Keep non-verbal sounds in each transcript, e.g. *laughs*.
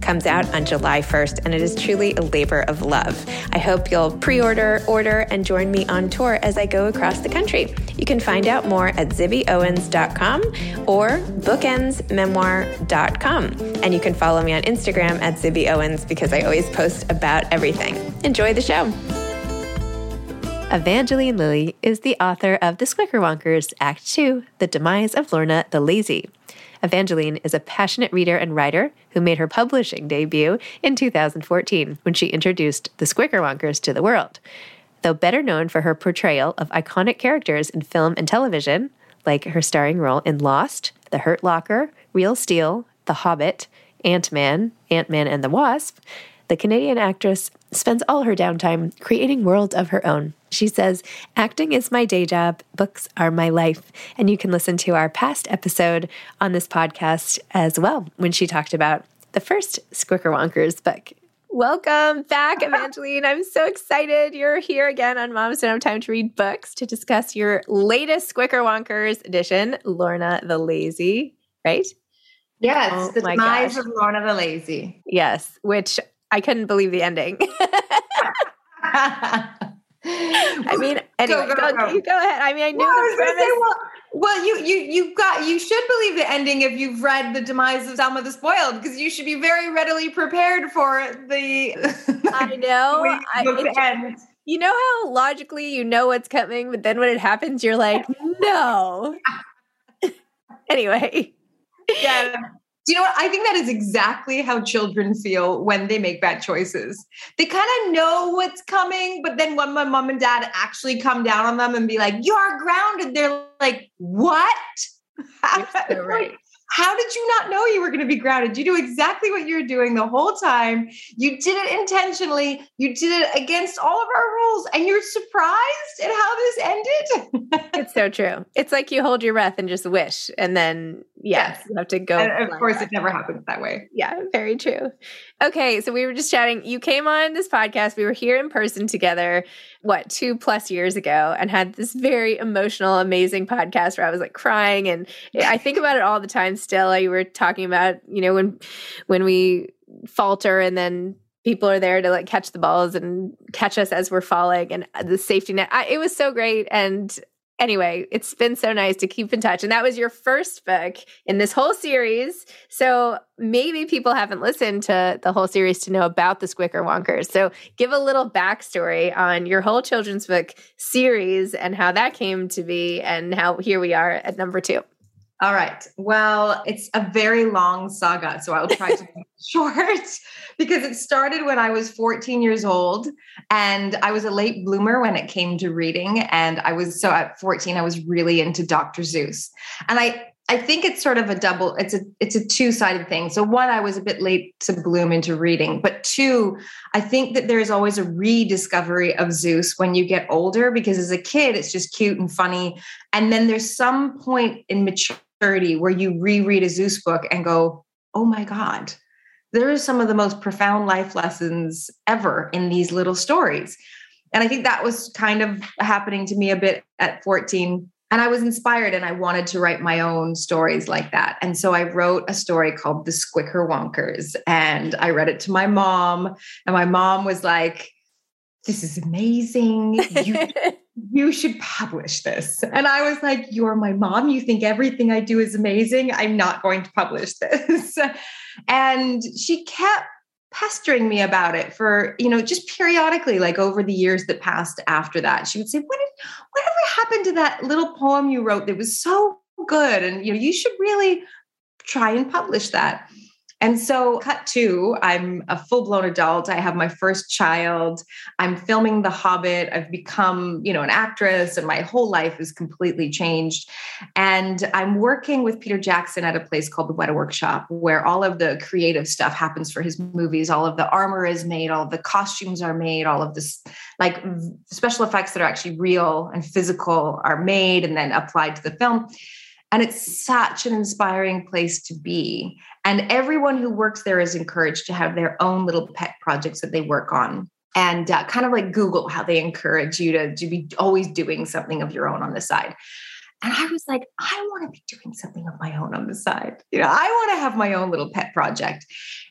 comes out on July 1st, and it is truly a labor of love. I hope you'll pre order, order, and join me on tour as I go across the country. You can find out more at zibbyowens.com or bookendsmemoir.com. And you can follow me on Instagram at zibbyowens because I always post about everything. Enjoy the show. Evangeline Lilly is the author of The Squickerwonkers, Act 2 The Demise of Lorna the Lazy. Evangeline is a passionate reader and writer who made her publishing debut in 2014 when she introduced the Squickerwonkers to the world. Though better known for her portrayal of iconic characters in film and television, like her starring role in Lost, The Hurt Locker, Real Steel, The Hobbit, Ant Man, Ant Man and the Wasp, the Canadian actress spends all her downtime creating worlds of her own. She says, Acting is my day job, books are my life. And you can listen to our past episode on this podcast as well when she talked about the first Squicker Wonkers book. Welcome back, *laughs* Evangeline. I'm so excited you're here again on Moms Don't Have Time to Read Books to discuss your latest Squicker Wonkers edition, Lorna the Lazy, right? Yes, Oh the demise gosh. of Lorna the Lazy. Yes, which I couldn't believe the ending. *laughs* *laughs* I mean, *laughs* anyway, go, go, go. you go ahead. I mean, I knew Well, the premise. say, well, well, you you you got you should believe the ending if you've read the demise of Selma the Spoiled because you should be very readily prepared for the. *laughs* I know. *laughs* I- it- ends. You know how logically you know what's coming, but then when it happens, you're like, no. anyway, Yeah. Do you know what? I think that is exactly how children feel when they make bad choices. They kind of know what's coming, but then when my mom and dad actually come down on them and be like, "You're grounded," they're like, "What?" You're *laughs* right. How did you not know you were going to be grounded? You knew exactly what you were doing the whole time. You did it intentionally. You did it against all of our rules, and you're surprised at how this ended. *laughs* so true. It's like you hold your breath and just wish, and then yes, Yes. you have to go. and of course, back. it never happens that way. Yeah, very true. Okay, so we were just chatting. You came on this podcast. We were here in person together, what, two plus years ago, and had this very emotional, amazing podcast where I was like crying. And I think about it all the time still. You were talking about, you know, when when we falter and then people are there to like catch the balls and catch us as we're falling and the safety net. I, it was so great. And anyway, it's been so nice to keep in touch. And that was your first book in this whole series. So maybe people haven't listened to the whole series to know about the Squicker Wonkers. So give a little backstory on your whole children's book series and how that came to be and how here we are at number two. All right. Well, it's a very long saga, so I'll try to *laughs* be short *laughs* because it started when I was 14 years old and I was a late bloomer when it came to reading and I was so at 14 I was really into Dr. Seuss. And I I think it's sort of a double it's a it's a two-sided thing. So one I was a bit late to bloom into reading, but two, I think that there's always a rediscovery of Seuss when you get older because as a kid it's just cute and funny and then there's some point in maturity where you reread a Seuss book and go, "Oh my god, there are some of the most profound life lessons ever in these little stories." And I think that was kind of happening to me a bit at 14 and I was inspired and I wanted to write my own stories like that. And so I wrote a story called The Squicker Wonkers and I read it to my mom and my mom was like, this is amazing. You, *laughs* you should publish this. And I was like, you're my mom. You think everything I do is amazing. I'm not going to publish this. *laughs* and she kept pestering me about it for you know just periodically like over the years that passed after that she would say what did whatever happened to that little poem you wrote that was so good and you know you should really try and publish that and so, cut to, I'm a full blown adult. I have my first child. I'm filming The Hobbit. I've become, you know, an actress, and my whole life is completely changed. And I'm working with Peter Jackson at a place called the Weta Workshop, where all of the creative stuff happens for his movies. All of the armor is made, all the costumes are made, all of this, like special effects that are actually real and physical are made and then applied to the film. And it's such an inspiring place to be. And everyone who works there is encouraged to have their own little pet projects that they work on. And uh, kind of like Google, how they encourage you to, to be always doing something of your own on the side. And I was like, I want to be doing something of my own on the side. You know, I want to have my own little pet project.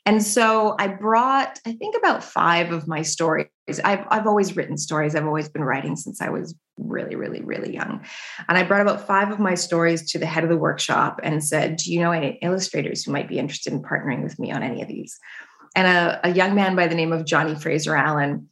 And so I brought, I think about five of my stories. I've, I've always written stories. I've always been writing since I was really, really, really young. And I brought about five of my stories to the head of the workshop and said, Do you know any illustrators who might be interested in partnering with me on any of these? And a, a young man by the name of Johnny Fraser Allen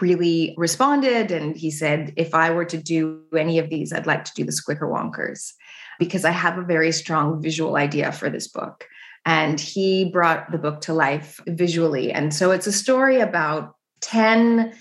really responded and he said if i were to do any of these i'd like to do the squicker wonkers because i have a very strong visual idea for this book. And he brought the book to life visually. And so it's a story about 10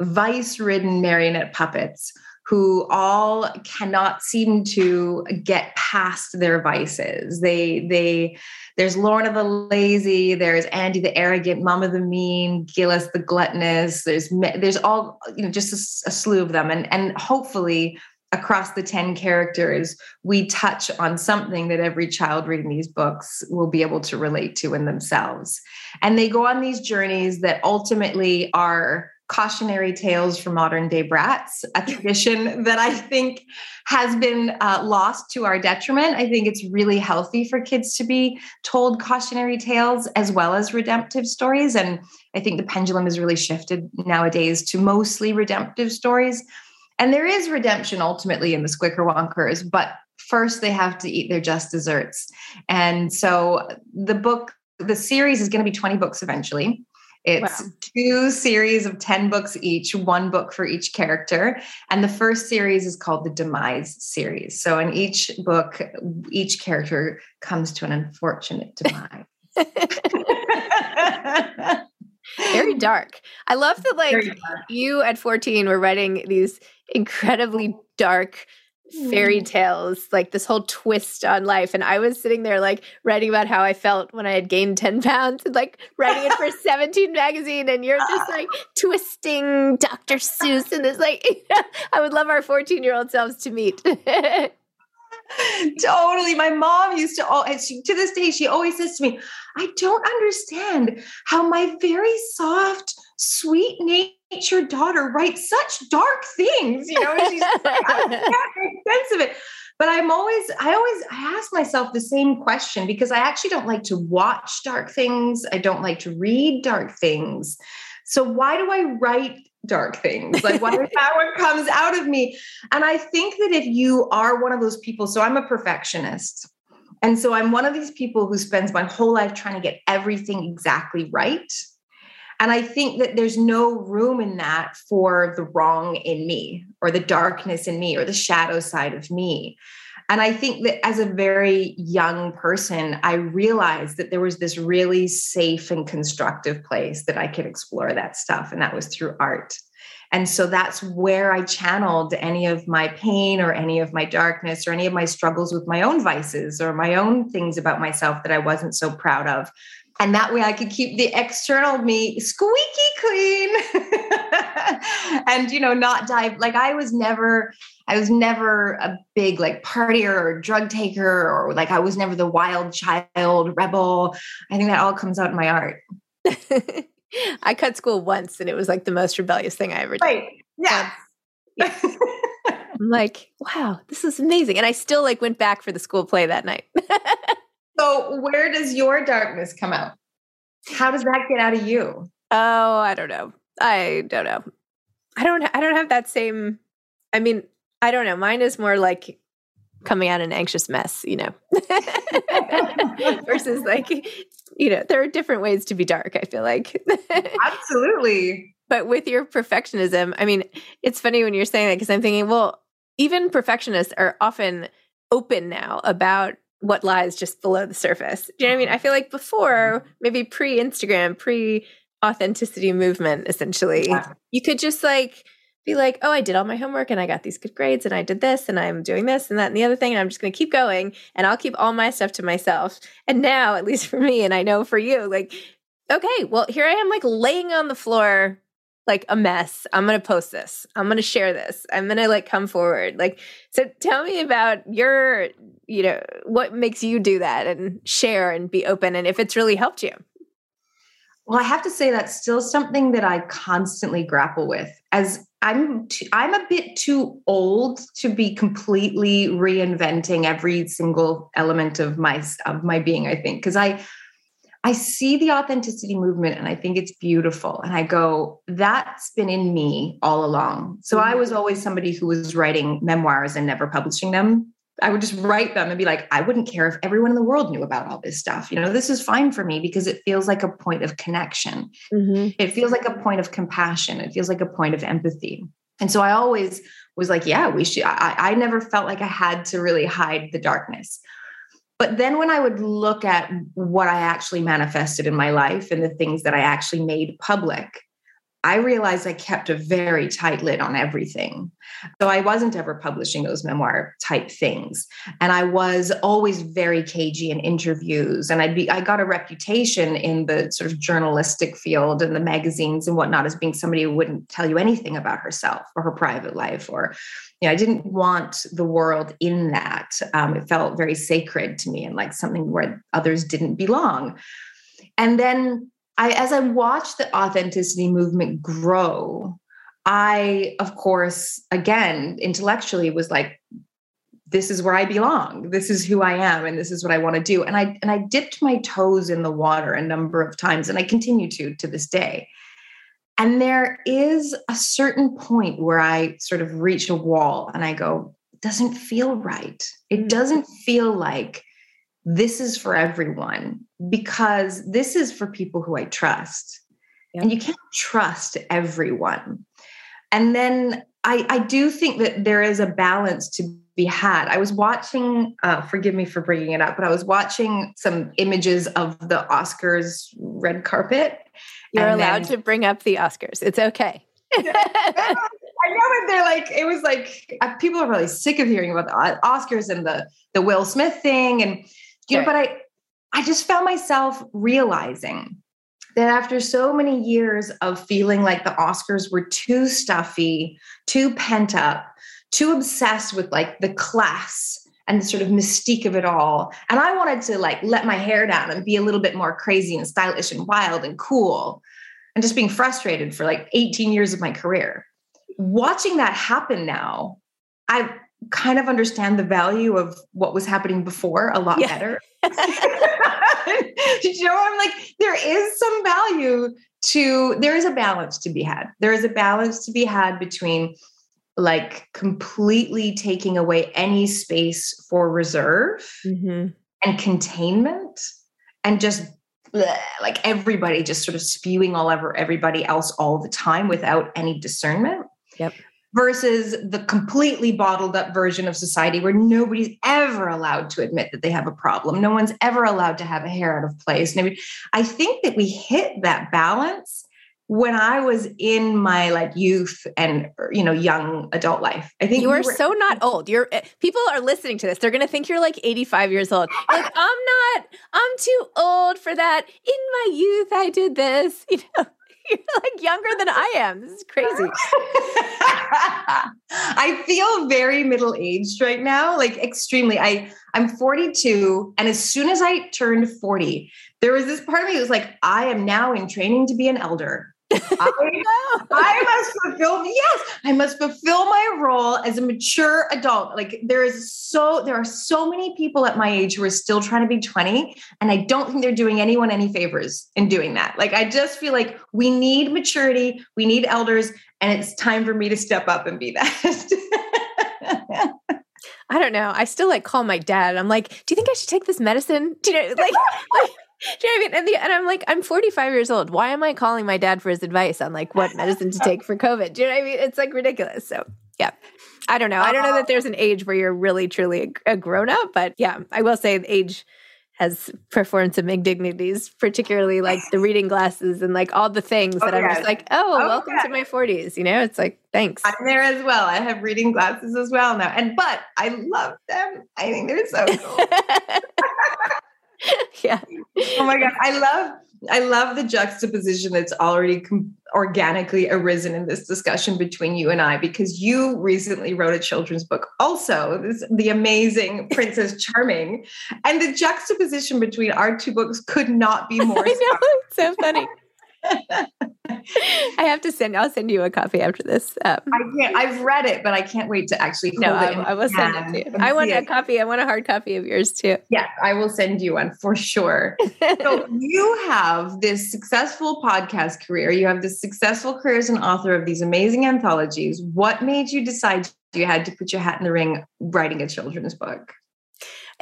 vice ridden marionette puppets who all cannot seem to get past their vices. They they there's Lorna the lazy, there's Andy the arrogant, Mama the mean, Gillis the gluttonous. There's there's all you know just a, a slew of them, and and hopefully across the 10 characters, we touch on something that every child reading these books will be able to relate to in themselves. And they go on these journeys that ultimately are cautionary tales for modern day brats, a tradition *laughs* that I think has been uh, lost to our detriment. I think it's really healthy for kids to be told cautionary tales as well as redemptive stories. And I think the pendulum has really shifted nowadays to mostly redemptive stories. And there is redemption ultimately in the Squicker Wonkers, but first they have to eat their just desserts. And so the book, the series is going to be 20 books eventually. It's wow. two series of 10 books each, one book for each character. And the first series is called the Demise series. So in each book, each character comes to an unfortunate *laughs* demise. Very dark. I love that, like, you at 14 were writing these incredibly dark fairy mm. tales, like this whole twist on life. And I was sitting there like writing about how I felt when I had gained 10 *laughs* pounds and like writing it for *laughs* 17 magazine. And you're just like *laughs* twisting Dr. Seuss and this like I would love our 14 year old selves to meet. totally. My mom used to all and she, to this day, she always says to me, I don't understand how my very soft, sweet natured daughter writes such dark things. You know, she's *laughs* like, I can't make sense of it. But I'm always, I always I ask myself the same question because I actually don't like to watch dark things. I don't like to read dark things. So why do I write dark things? Like what is that what comes out of me? And I think that if you are one of those people, so I'm a perfectionist. And so I'm one of these people who spends my whole life trying to get everything exactly right. And I think that there's no room in that for the wrong in me or the darkness in me or the shadow side of me. And I think that as a very young person, I realized that there was this really safe and constructive place that I could explore that stuff. And that was through art. And so that's where I channeled any of my pain or any of my darkness or any of my struggles with my own vices or my own things about myself that I wasn't so proud of. And that way I could keep the external me squeaky clean *laughs* and, you know, not dive. Like I was never, I was never a big like partier or drug taker or like I was never the wild child rebel. I think that all comes out in my art. *laughs* I cut school once and it was like the most rebellious thing I ever did. Right. Yeah. Um, *laughs* yeah. I'm like, wow, this is amazing. And I still like went back for the school play that night. So where does your darkness come out? How does that get out of you? Oh, I don't know. I don't know. I don't I don't have that same I mean, I don't know. Mine is more like coming out an anxious mess, you know. *laughs* Versus like you know, there are different ways to be dark, I feel like. *laughs* Absolutely. But with your perfectionism, I mean, it's funny when you're saying that because I'm thinking, well, even perfectionists are often open now about what lies just below the surface. Do you know what I mean? I mm-hmm. feel like before, mm-hmm. maybe pre Instagram, pre authenticity movement, essentially, yeah. you could just like be like, oh, I did all my homework and I got these good grades and I did this and I'm doing this and that and the other thing. And I'm just going to keep going and I'll keep all my stuff to myself. And now, at least for me, and I know for you, like, okay, well, here I am, like laying on the floor like a mess. I'm going to post this. I'm going to share this. I'm going to like come forward. Like, so tell me about your, you know, what makes you do that and share and be open and if it's really helped you. Well, I have to say that's still something that I constantly grapple with. As I'm, too, I'm a bit too old to be completely reinventing every single element of my of my being. I think because I I see the authenticity movement and I think it's beautiful. And I go, that's been in me all along. So I was always somebody who was writing memoirs and never publishing them I would just write them and be like, I wouldn't care if everyone in the world knew about all this stuff. You know, this is fine for me because it feels like a point of connection. Mm-hmm. It feels like a point of compassion. It feels like a point of empathy. And so I always was like, yeah, we should. I, I never felt like I had to really hide the darkness. But then when I would look at what I actually manifested in my life and the things that I actually made public, I realized I kept a very tight lid on everything. So I wasn't ever publishing those memoir type things. And I was always very cagey in interviews. And I'd be, I got a reputation in the sort of journalistic field and the magazines and whatnot as being somebody who wouldn't tell you anything about herself or her private life. Or, you know, I didn't want the world in that. Um, it felt very sacred to me and like something where others didn't belong. And then I, as I watched the authenticity movement grow, I, of course, again, intellectually was like, this is where I belong. This is who I am, and this is what I want to do. And I and I dipped my toes in the water a number of times, and I continue to to this day. And there is a certain point where I sort of reach a wall, and I go, "It doesn't feel right. It mm. doesn't feel like this is for everyone because this is for people who I trust. Yep. And you can't trust everyone. And then I, I do think that there is a balance to be had. I was watching, uh, forgive me for bringing it up, but I was watching some images of the Oscars red carpet. You're allowed then, to bring up the Oscars. It's okay. *laughs* I know, they're like, it was like uh, people are really sick of hearing about the Oscars and the the Will Smith thing, and you know, but I I just found myself realizing that after so many years of feeling like the Oscars were too stuffy, too pent up, too obsessed with like the class and the sort of mystique of it all. And I wanted to like let my hair down and be a little bit more crazy and stylish and wild and cool and just being frustrated for like 18 years of my career. Watching that happen now, I kind of understand the value of what was happening before a lot yeah. better. *laughs* *laughs* you know, I'm like, there is some value to, there is a balance to be had. There is a balance to be had between like completely taking away any space for reserve mm-hmm. and containment and just bleh, like everybody just sort of spewing all over everybody else all the time without any discernment. Yep versus the completely bottled up version of society where nobody's ever allowed to admit that they have a problem. No one's ever allowed to have a hair out of place. Nobody, I think that we hit that balance when I was in my like youth and you know young adult life. I think you are we so not old. You're eh, people are listening to this. They're going to think you're like 85 years old. Like *laughs* I'm not. I'm too old for that. In my youth, I did this. *laughs* You know. You're like younger than I am. This is crazy. *laughs* I feel very middle aged right now, like extremely. I I'm 42, and as soon as I turned 40, there was this part of me that was like, I am now in training to be an elder. I, I, must fulfill yes i must fulfill my role as a mature adult like there is so there are so many people at my age who are still trying to be 20 and i don't think they're doing anyone any favors in doing that like i just feel like we need maturity we need elders and it's time for me to step up and be that *laughs* I don't know. I still like call my dad. I'm like, do you think I should take this medicine? Do you know, like, like Do you know what I mean? And, the, and, I'm like, I'm 45 years old. Why am I calling my dad for his advice on like what medicine to take for COVID? Do you know what I mean? It's like ridiculous. So yeah, I don't know. I don't know that there's an age where you're really truly a, a grown up, but yeah, I will say age has performed some indignities, particularly like the reading glasses and like all the things that oh, I'm just like, oh, oh welcome to my 40s. You know, it's like, thanks. I'm there as well. I have reading glasses as well now. And, but I love them. I think they're so cool. *laughs* *laughs* yeah. Oh my god, I love I love the juxtaposition that's already com- organically arisen in this discussion between you and I because you recently wrote a children's book also this the amazing *laughs* Princess Charming and the juxtaposition between our two books could not be *laughs* more I know, it's so funny. I have to send. I'll send you a copy after this. Um, I can't. I've read it, but I can't wait to actually. no, I, I, will send it to you. I want a it. copy. I want a hard copy of yours too. Yeah, I will send you one for sure. so *laughs* you have this successful podcast career. You have this successful career as an author of these amazing anthologies. What made you decide you had to put your hat in the ring writing a children's book?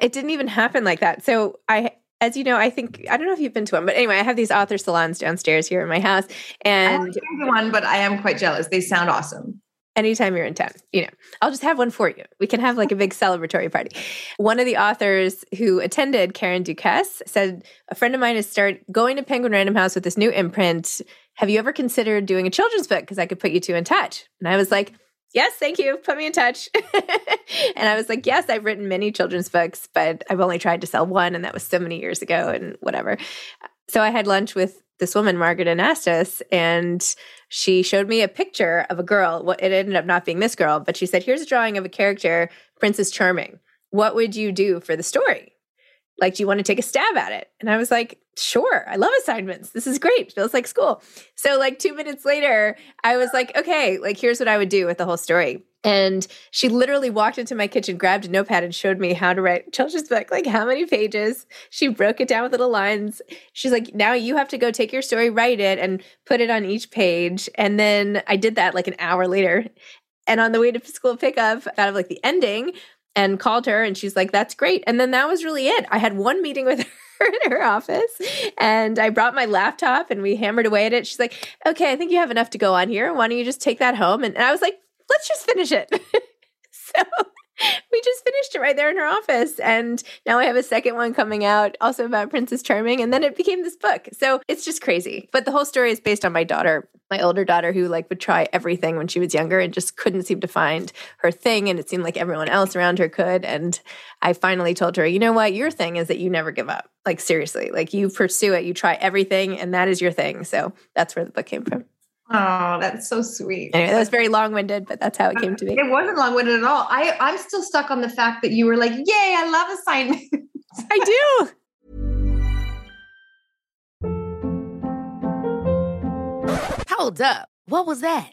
It didn't even happen like that. So I as you know, I think I don't know if you've been to one, but anyway, I have these author salons downstairs here in my house, and I been to one, but I am quite jealous. They sound awesome. Anytime you're in town, you know, I'll just have one for you. We can have like a big celebratory party. One of the authors who attended, Karen Duquesne, said a friend of mine is start going to Penguin Random House with this new imprint. Have you ever considered doing a children's book? Because I could put you two in touch. And I was like, yes, thank you. Put me in touch. *laughs* and I was like, yes, I've written many children's books, but I've only tried to sell one. And that was so many years ago and whatever. So I had lunch with this woman, Margaret Anastas, and she showed me a picture of a girl. Well, it ended up not being this girl, but she said, here's a drawing of a character, Princess Charming. What would you do for the story? Like, do you want to take a stab at it? And I was like, sure. I love assignments. This is great. Feels like school. So, like, two minutes later, I was like, okay, like, here's what I would do with the whole story. And she literally walked into my kitchen, grabbed a notepad, and showed me how to write children's book, like how many pages. She broke it down with little lines. She's like, now you have to go take your story, write it, and put it on each page. And then I did that like an hour later. And on the way to school pickup, out of like the ending, and called her and she's like, that's great. And then that was really it. I had one meeting with *laughs* her in her office and I brought my laptop and we hammered away at it. She's like, okay, I think you have enough to go on here. Why don't you just take that home? And, and I was like, let's just finish it. *laughs* so *laughs* we just finished it right there in her office. And now I have a second one coming out also about Princess Charming. And then it became this book. So it's just crazy. But the whole story is based on my daughter, my older daughter, who like would try everything when she was younger and just couldn't seem to find her thing. And it seemed like everyone else around her could. And I finally told her, you know what? Your thing is that you never give up. Like seriously, like you pursue it, you try everything, and that is your thing. So that's where the book came from. Oh, that's so sweet. Anyway, that was very long winded, but that's how it came to be. It wasn't long winded at all. I, I'm still stuck on the fact that you were like, yay, I love assignments. *laughs* I do. Hold up. What was that?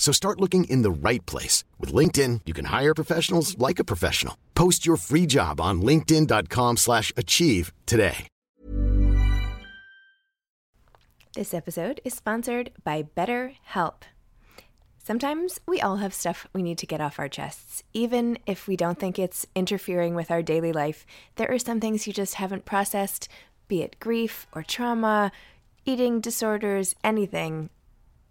So start looking in the right place. With LinkedIn, you can hire professionals like a professional. Post your free job on linkedin.com slash achieve today. This episode is sponsored by BetterHelp. Sometimes we all have stuff we need to get off our chests. Even if we don't think it's interfering with our daily life, there are some things you just haven't processed, be it grief or trauma, eating disorders, anything.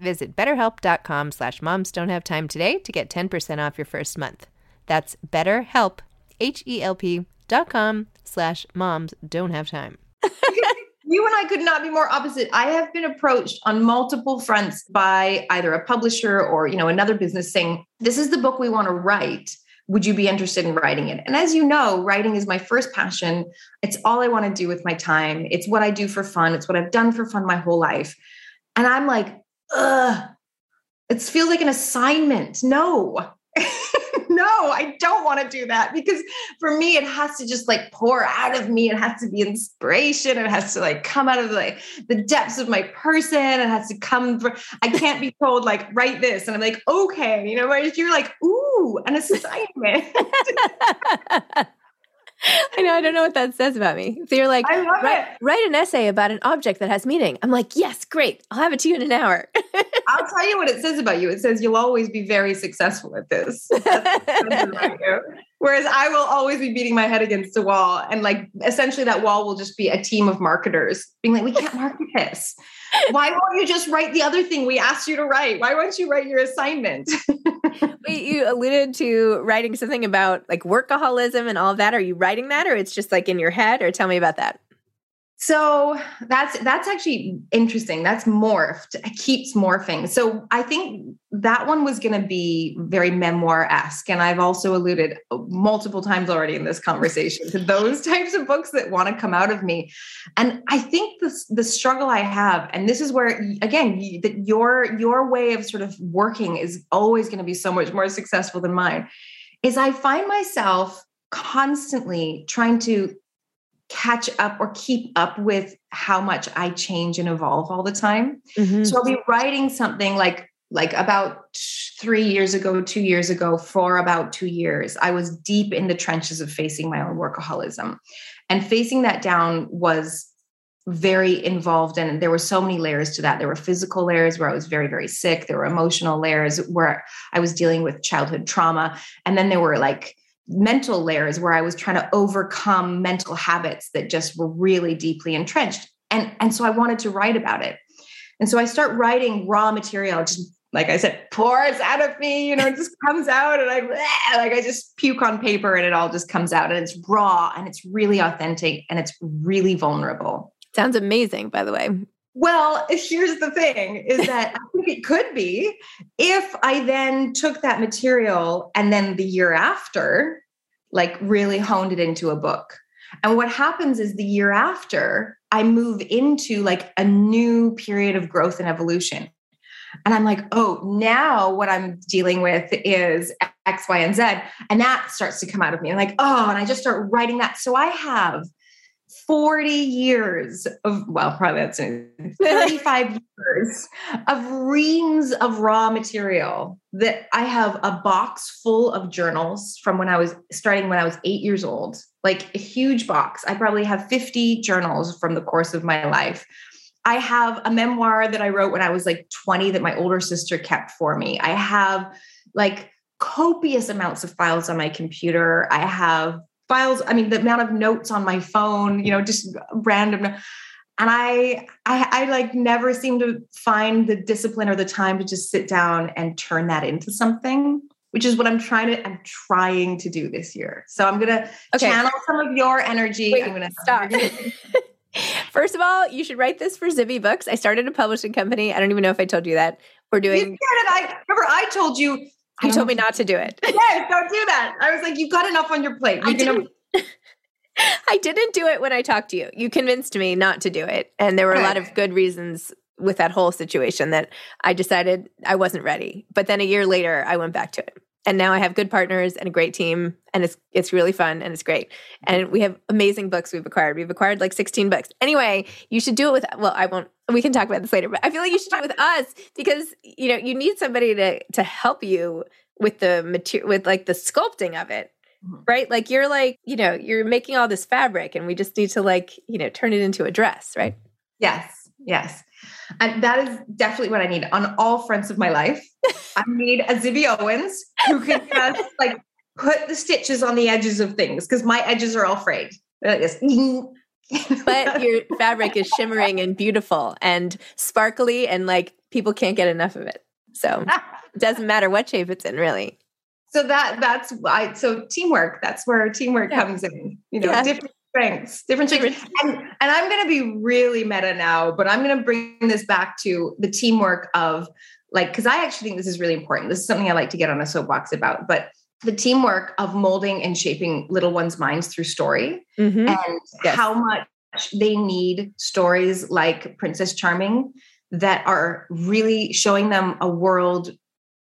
Visit betterhelp.com slash moms don't have time today to get 10% off your first month. That's betterhelp, H-E-L-P dot com slash moms don't have time. *laughs* you and I could not be more opposite. I have been approached on multiple fronts by either a publisher or, you know, another business saying, this is the book we want to write. Would you be interested in writing it? And as you know, writing is my first passion. It's all I want to do with my time. It's what I do for fun. It's what I've done for fun my whole life. And I'm like, ugh, it feels like an assignment. No, *laughs* no, I don't want to do that because for me, it has to just like pour out of me. It has to be inspiration. It has to like come out of like the depths of my person. It has to come. For, I can't be told like write this, and I'm like okay, you know. Whereas you're like ooh, an assignment. *laughs* *laughs* *laughs* I know. I don't know what that says about me. So you're like, write, write, an essay about an object that has meaning. I'm like, yes, great. I'll have it to you in an hour. *laughs* I'll tell you what it says about you. It says you'll always be very successful at this. *laughs* Whereas I will always be beating my head against a wall. And like essentially that wall will just be a team of marketers being like, we can't market this. Why won't you just write the other thing we asked you to write? Why won't you write your assignment? *laughs* You alluded to writing something about like workaholism and all that. Are you writing that or it's just like in your head or tell me about that? So that's that's actually interesting. That's morphed. It keeps morphing. So I think that one was going to be very memoir esque, and I've also alluded multiple times already in this conversation to those *laughs* types of books that want to come out of me. And I think the the struggle I have, and this is where again that your your way of sort of working is always going to be so much more successful than mine. Is I find myself constantly trying to catch up or keep up with how much I change and evolve all the time. Mm-hmm. So I'll be writing something like like about 3 years ago, 2 years ago for about 2 years. I was deep in the trenches of facing my own workaholism. And facing that down was very involved and there were so many layers to that there were physical layers where i was very very sick there were emotional layers where i was dealing with childhood trauma and then there were like mental layers where I was trying to overcome mental habits that just were really deeply entrenched. And, and so I wanted to write about it. And so I start writing raw material, just like I said, pours out of me, you know, it just comes out and I *laughs* like I just puke on paper and it all just comes out and it's raw and it's really authentic and it's really vulnerable. Sounds amazing, by the way. Well, here's the thing is that I think it could be if I then took that material and then the year after, like really honed it into a book. And what happens is the year after, I move into like a new period of growth and evolution. And I'm like, oh, now what I'm dealing with is X, Y, and Z. And that starts to come out of me. I'm like, oh, and I just start writing that. So I have 40 years of, well, probably that's 35 years of reams of raw material that I have a box full of journals from when I was starting when I was eight years old, like a huge box. I probably have 50 journals from the course of my life. I have a memoir that I wrote when I was like 20 that my older sister kept for me. I have like copious amounts of files on my computer. I have files i mean the amount of notes on my phone you know just random and I, I i like never seem to find the discipline or the time to just sit down and turn that into something which is what i'm trying to i'm trying to do this year so i'm gonna okay. channel some of your energy Wait, i'm gonna stop *laughs* *laughs* First of all, you should write this for Zibby Books. I started a publishing company. I don't even know if I told you that. We're doing. You did, I remember I told you you told me um, not to do it. *laughs* Yes, don't do that. I was like, you've got enough on your plate. You're I, didn't, *laughs* I didn't do it when I talked to you. You convinced me not to do it. And there were a lot of good reasons with that whole situation that I decided I wasn't ready. But then a year later, I went back to it. And now I have good partners and a great team, and it's it's really fun and it's great. And we have amazing books we've acquired. We've acquired like 16 books. Anyway, you should do it with well, I won't we can talk about this later, but I feel like you should do it with *laughs* us because you know, you need somebody to to help you with the material with like the sculpting of it. Mm-hmm. Right? Like you're like, you know, you're making all this fabric and we just need to like, you know, turn it into a dress, right? Yes. Yes. And that is definitely what I need on all fronts of my life. I *laughs* need a Zibby Owens who can just *laughs* like put the stitches on the edges of things because my edges are all frayed. Like *laughs* but your fabric is shimmering and beautiful and sparkly and like people can't get enough of it. So it doesn't matter what shape it's in, really. So that that's why so teamwork, that's where teamwork yeah. comes in. You know, yeah. different strengths, different strengths. And, and I'm going to be really meta now, but I'm going to bring this back to the teamwork of like, because I actually think this is really important. This is something I like to get on a soapbox about, but the teamwork of molding and shaping little ones' minds through story mm-hmm. and yes. how much they need stories like Princess Charming that are really showing them a world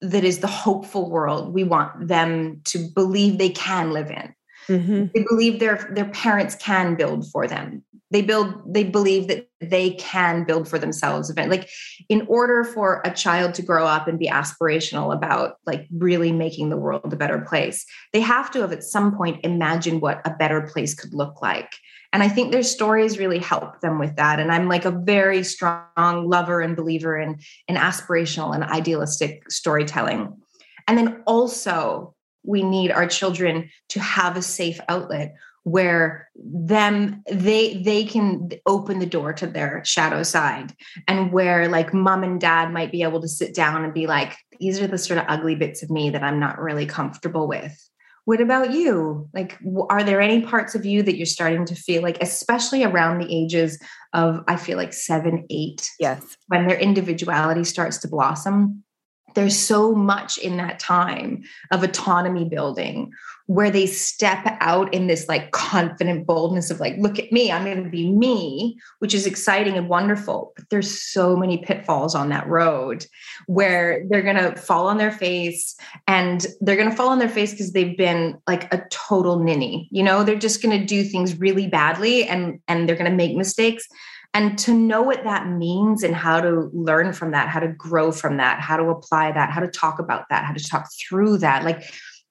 that is the hopeful world we want them to believe they can live in. Mm-hmm. They believe their their parents can build for them. They build. They believe that they can build for themselves. Like, in order for a child to grow up and be aspirational about like really making the world a better place, they have to have at some point imagined what a better place could look like. And I think their stories really help them with that. And I'm like a very strong lover and believer in in aspirational and idealistic storytelling. And then also we need our children to have a safe outlet where them they they can open the door to their shadow side and where like mom and dad might be able to sit down and be like these are the sort of ugly bits of me that i'm not really comfortable with. What about you? Like are there any parts of you that you're starting to feel like especially around the ages of i feel like seven eight yes. when their individuality starts to blossom there's so much in that time of autonomy building where they step out in this like confident boldness of like look at me i'm going to be me which is exciting and wonderful but there's so many pitfalls on that road where they're going to fall on their face and they're going to fall on their face because they've been like a total ninny you know? They're just going to do things really badly and and they're going to make mistakes and to know what that means and how to learn from that how to grow from that how to apply that how to talk about that how to talk through that like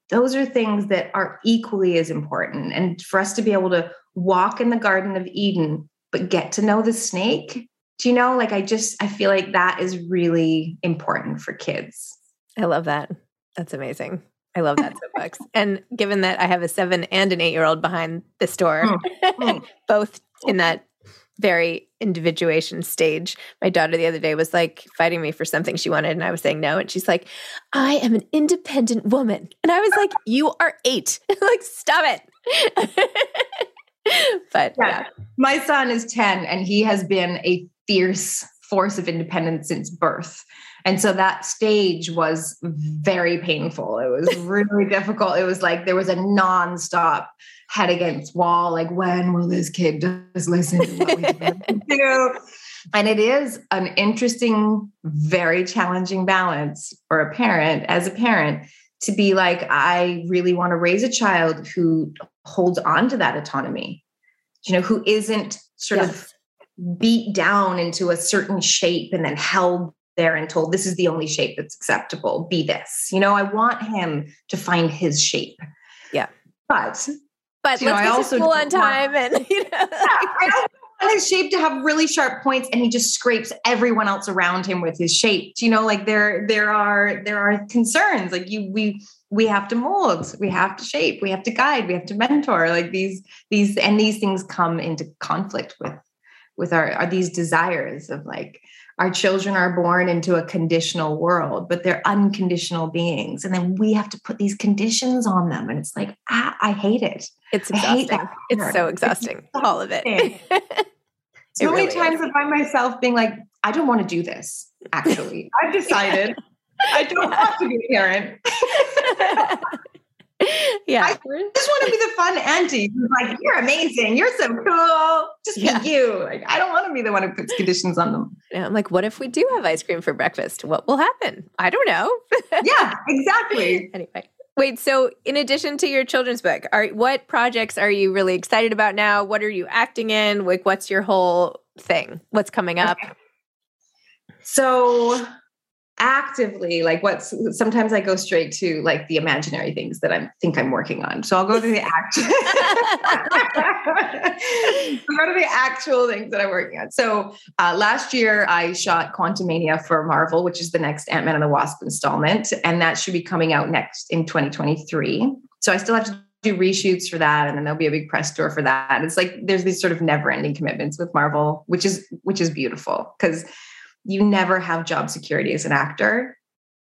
those are things that are equally as important. And for us to be able to walk in the garden of eden but get to know the snake do you know? Like i just i feel like that is really important for kids. I love that. That's amazing. I love that soapbox. *laughs* and given that I have a seven and an eight year old behind this door, mm. *laughs* both in that very individuation stage. My daughter the other day was like fighting me for something she wanted, and I was saying no. And she's like, I am an independent woman. And I was like, *laughs* You are eight. *laughs* like, stop it. *laughs* but yeah. yeah. My son is 10, and he has been a fierce force of independence since birth. And so that stage was very painful. It was really difficult. It was like there was a nonstop head against wall, like when will this kid just listen to what we *laughs* do? And it is an interesting, very challenging balance for a parent, as a parent, to be like, I really want to raise a child who holds on to that autonomy. you know, who isn't sort yes. of beat down into a certain shape and then held there and told this is the only shape that's acceptable be this you know i want him to find his shape yeah but but you let's know, get I also school on time want, and *laughs* you know. Yeah, I don't want his shape to have really sharp points and he just scrapes everyone else around him with his shape you know like there there are there are concerns like you we we have to mold we have to shape we have to guide we have to mentor like these these and these things come into conflict with with our, our these desires of like our children are born into a conditional world but they're unconditional beings. And then we have to put these conditions on them. And it's like ah, i hate it. It's exhausting. It's so exhausting. it's all of it. So *laughs* really many times is. i find myself being like i don't want to do this actually. *laughs* I've decided. I don't want to be a parent. *laughs* *laughs* yeah. I just want to be the fun auntie who's like, you're amazing. You're so cool. Just yeah. be you. Like, I don't want to be the one who puts conditions on them. Yeah, I'm like, what if we do have ice cream for breakfast? What will happen? I don't know. *laughs* yeah, exactly. anyway. Wait, so in addition to your children's book, are what projects are you really excited about now? What are you acting in? Like what's your whole thing? What's coming up? Okay. So actively like what's sometimes i go straight to like the imaginary things that i think i'm working on. So i'll go to the actual *laughs* go to the actual things that i'm working on. So uh, last year i shot quantumania for marvel which is the next ant-man and the wasp installment and that should be coming out next in 2023 so i still have to do reshoots for that and then there'll be a big press tour for that. It's like there's these sort of never ending commitments with marvel which is which is beautiful because you never have job security as an actor.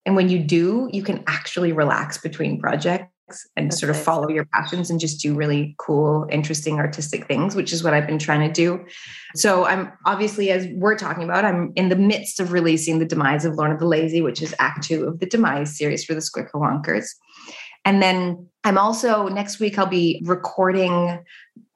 And when you do, you can actually relax between projects and That's sort of follow your passions and just do really cool, interesting artistic things, which is what I've been trying to do. So I'm obviously, as we're talking about, I'm in the midst of releasing The Demise of Lorna the Lazy, which is act two of the Demise series for the Squickerwonkers. And then I'm also next week, I'll be recording.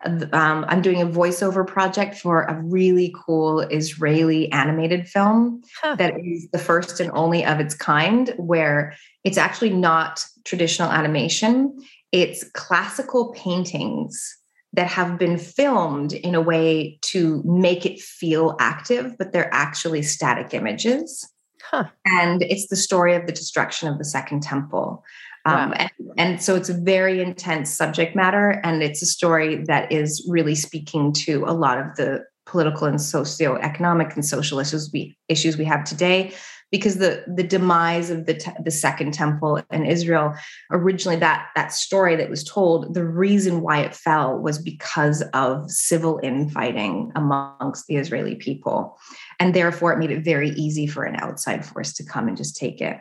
Um, I'm doing a voiceover project for a really cool Israeli animated film huh. that is the first and only of its kind, where it's actually not traditional animation, it's classical paintings that have been filmed in a way to make it feel active, but they're actually static images. Huh. And it's the story of the destruction of the Second Temple. Um, and, and, so it's a very intense subject matter, and it's a story that is really speaking to a lot of the political and socio-economic and social issues we issues we have today. Because the the demise of the te- the Second Temple in Israel, originally that that story that was told, the reason why it fell was because of civil infighting amongst the Israeli people, and therefore it made it very easy for an outside force to come and just take it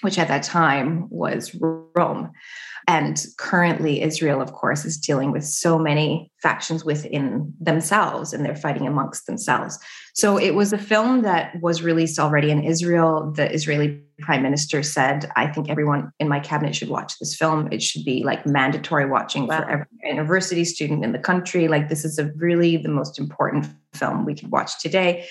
which at that time was Rome. And currently, Israel, of course, is dealing with so many factions within themselves and they're fighting amongst themselves. So it was a film that was released already in Israel. The Israeli prime minister said, I think everyone in my cabinet should watch this film. It should be like mandatory watching wow. for every university student in the country. Like, this is a really the most important film we could watch today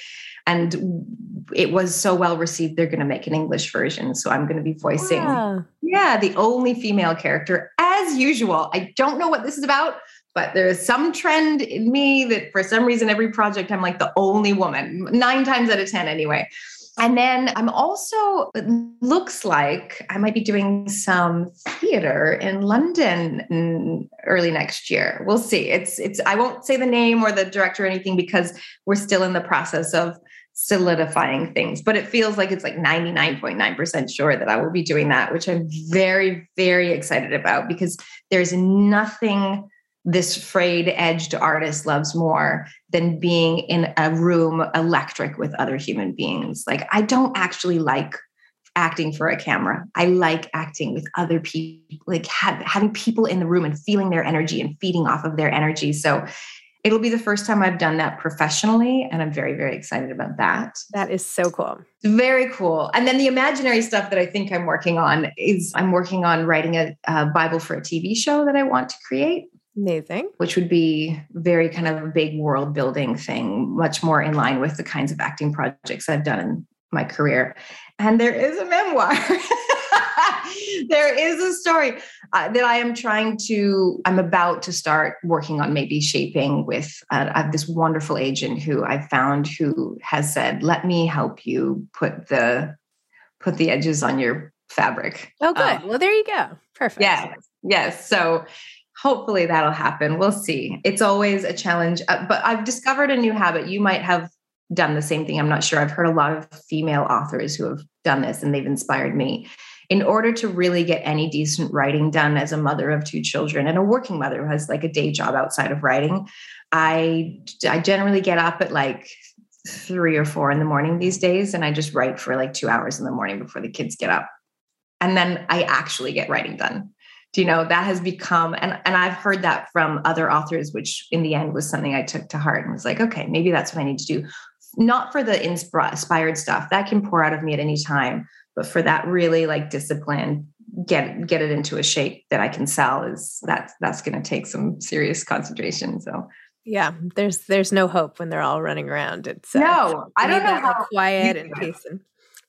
and it was so well received they're going to make an english version so i'm going to be voicing yeah. yeah the only female character as usual i don't know what this is about but there's some trend in me that for some reason every project i'm like the only woman nine times out of ten anyway and then I'm also, it looks like I might be doing some theater in London early next year. We'll see. It's, it's, I won't say the name or the director or anything because we're still in the process of solidifying things, but it feels like it's like 99.9% sure that I will be doing that, which I'm very, very excited about because there's nothing this frayed edged artist loves more than being in a room electric with other human beings. Like, I don't actually like acting for a camera. I like acting with other people, like having people in the room and feeling their energy and feeding off of their energy. So It'll be the first time I've done that professionally, and I'm very, very excited about that. That is so cool. Very cool. And then the imaginary stuff that I think I'm working on is I'm working on writing a, a Bible for a TV show that I want to create. Amazing. Which would be very kind of a big world building thing, much more in line with the kinds of acting projects I've done in my career. And there is a memoir. *laughs* there is a story uh, that I am trying to, I'm about to start working on maybe shaping with uh, I have this wonderful agent who I found who has said, let me help you put the, put the edges on your fabric. Oh, good. Um, well, there you go. Perfect. Yeah. Yes. So hopefully that'll happen. We'll see. It's always a challenge, uh, but I've discovered a new habit. You might have done the same thing. I'm not sure. I've heard a lot of female authors who have done this and they've inspired me. In order to really get any decent writing done as a mother of two children and a working mother who has like a day job outside of writing, I I generally get up at like three or four in the morning these days and I just write for like two hours in the morning before the kids get up. And then I actually get writing done. Do you know that has become and and I've heard that from other authors which in the end was something I took to heart and was like okay maybe that's what I need to do. Not for the inspired stuff. That can pour out of me at any time but for that really like discipline get get it into a shape that I can sell is that's that's going to take some serious concentration so. Yeah there's there's no hope when they're all running around. It's uh, no i don't know how quiet and *laughs* peace and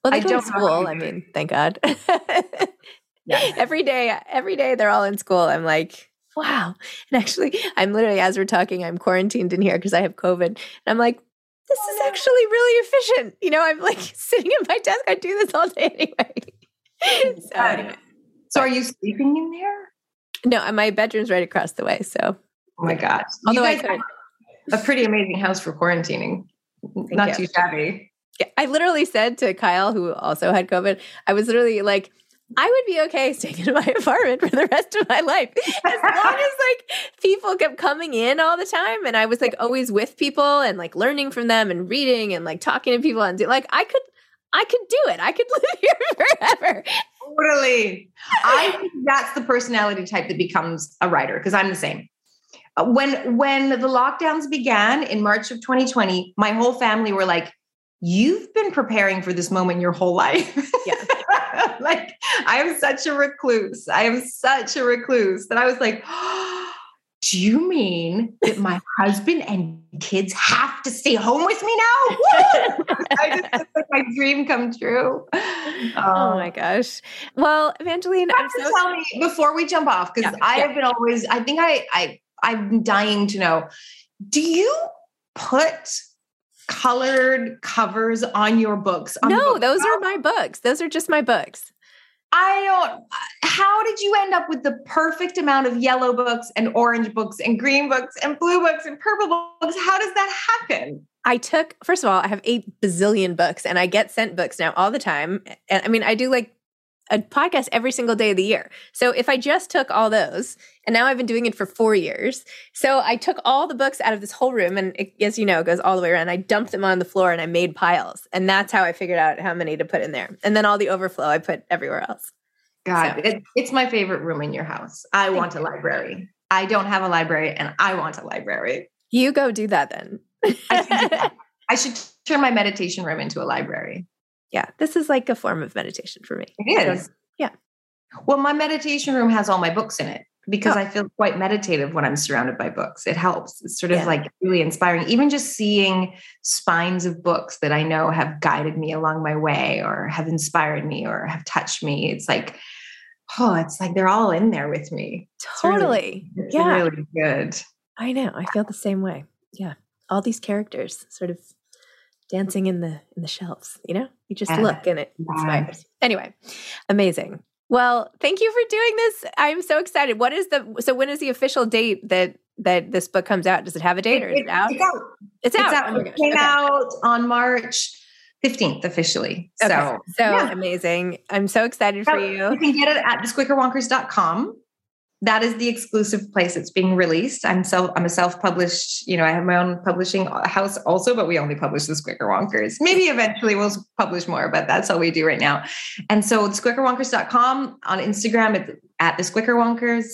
well they I go to school i mean thank god. *laughs* Yeah. every day every day they're all in school i'm like wow. And actually i'm literally as we're talking i'm quarantined in here because i have covid and i'm like this oh, is actually really efficient. You know, I'm like *laughs* sitting at my desk. I do this all day anyway. *laughs* so, anyway. so are you sleeping in there? No, uh, my bedroom's right across the way. So, oh my gosh, although I could, a pretty amazing house for quarantining. Thank Not you. too shabby. Yeah, I literally said to Kyle, who also had COVID, I was literally like, I would be okay *laughs* staying in my apartment for the rest of my life as long as like people kept coming in all the time and I was like always with people and like learning from them and reading and like talking to people and do, like I could I could do it. I could *laughs* live here forever. Totally. I think that's the personality type that becomes a writer because I'm the same. Uh, when when the lockdowns began in March of 2020, my whole family were like, "You've been preparing for this moment your whole life." Yeah. *laughs* *laughs* like I am such a recluse. I am such a recluse that I was like, oh, *gasps* do you mean that my *laughs* husband and kids have to stay home with me now? *laughs* I just like my dream come true. Oh, oh my gosh. Well, Evangeline, I'm so tell me before we jump off, because yeah, I yeah. have been always, I think I I I'm dying to know. Do you put colored covers on your books? On no, book those are my books. Those are just my books. I don't. How did you end up with the perfect amount of yellow books and orange books and green books and blue books and purple books? How does that happen? I took, first of all, I have eight bazillion books and I get sent books now all the time. And I mean, I do like a podcast every single day of the year. So if I just took all those, and now I've been doing it for four years. So I took all the books out of this whole room, and it, as you know, it goes all the way around. I dumped them on the floor and I made piles. And that's how I figured out how many to put in there. And then all the overflow I put everywhere else. God, so. it, it's my favorite room in your house. I want a library. I don't have a library and I want a library. You go do that then. I, should, *laughs* I should turn my meditation room into a library yeah, this is like a form of meditation for me. It is. yeah. Well, my meditation room has all my books in it because oh. I feel quite meditative when I'm surrounded by books. It helps. It's sort of yeah. like really inspiring. Even just seeing spines of books that I know have guided me along my way or have inspired me or have touched me. It's like, oh, it's like they're all in there with me. Totally. It's really, it's yeah. really good. I know. I feel the same way. Yeah. All these characters sort of dancing in the in the shelves you know? You just yeah. look and it inspires. Anyway amazing. Well thank you for doing this. I'm so excited. What is the so when is the official date that that this book comes out? Does it have a date or is it, out? it's out. It's out, it's out. Oh it came okay. out on march 15th officially. Okay. so so yeah. amazing. I'm so excited so for you. you can get it at thesquickerwonkers.com that is the exclusive place it's being released. I'm self I'm a self-published, you know, I have my own publishing house also, but we only publish the Squickerwonkers. Maybe eventually we'll publish more, but that's all we do right now. And so squickerwonkers.com on Instagram it's at the Squickerwonkers.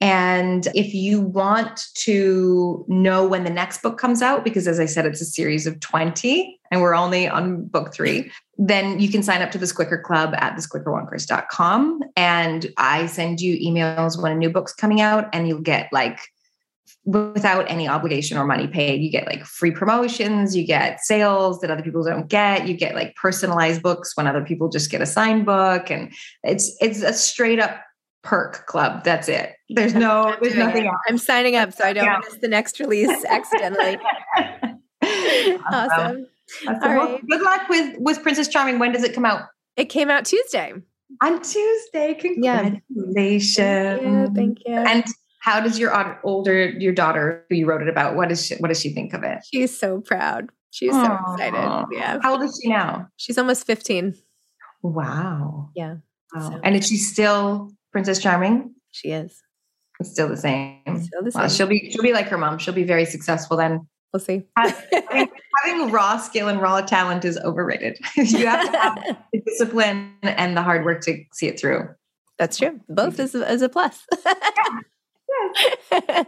And if you want to know when the next book comes out, because as I said, it's a series of 20 and we're only on book three, then you can sign up to the Squicker Club at thesquickerwonkers.com. And I send you emails when a new book's coming out and you'll get like without any obligation or money paid. You get like free promotions, you get sales that other people don't get, you get like personalized books when other people just get a signed book. And it's it's a straight up perk club. That's it. There's no there's nothing it. else. I'm signing up so I don't yeah. miss the next release *laughs* accidentally. awesome. All well, right. Good luck with with Princess Charming. When does it come out? It came out Tuesday. On Tuesday. Congratulations. Yeah. Thank you. Thank you. And how does your older your daughter who you wrote it about what is she, what does she think of it she's so proud she's Aww. so excited yeah how old is she now she's almost 15 wow yeah wow. So. and is she still princess charming she is it's still the same still the same wow, she'll be she'll be like her mom she'll be very successful then we'll see having, having raw skill and raw talent is overrated *laughs* you have to have *laughs* the discipline and the hard work to see it through that's true both is, is a plus *laughs* yeah.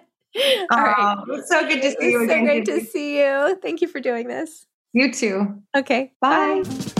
All right. It's so good to see it's you again. So great to see you. Thank you for doing this. You too. Okay. Bye. bye.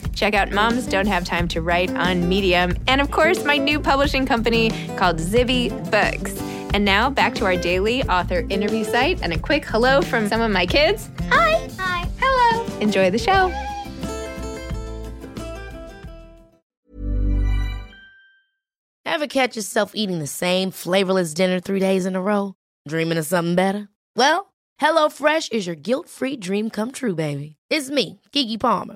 Check out Moms Don't Have Time to Write on Medium. And of course, my new publishing company called Zibby Books. And now back to our daily author interview site and a quick hello from some of my kids. Hi. Hi. Hello. Enjoy the show. Ever catch yourself eating the same flavorless dinner three days in a row? Dreaming of something better? Well, HelloFresh is your guilt free dream come true, baby. It's me, Keke Palmer.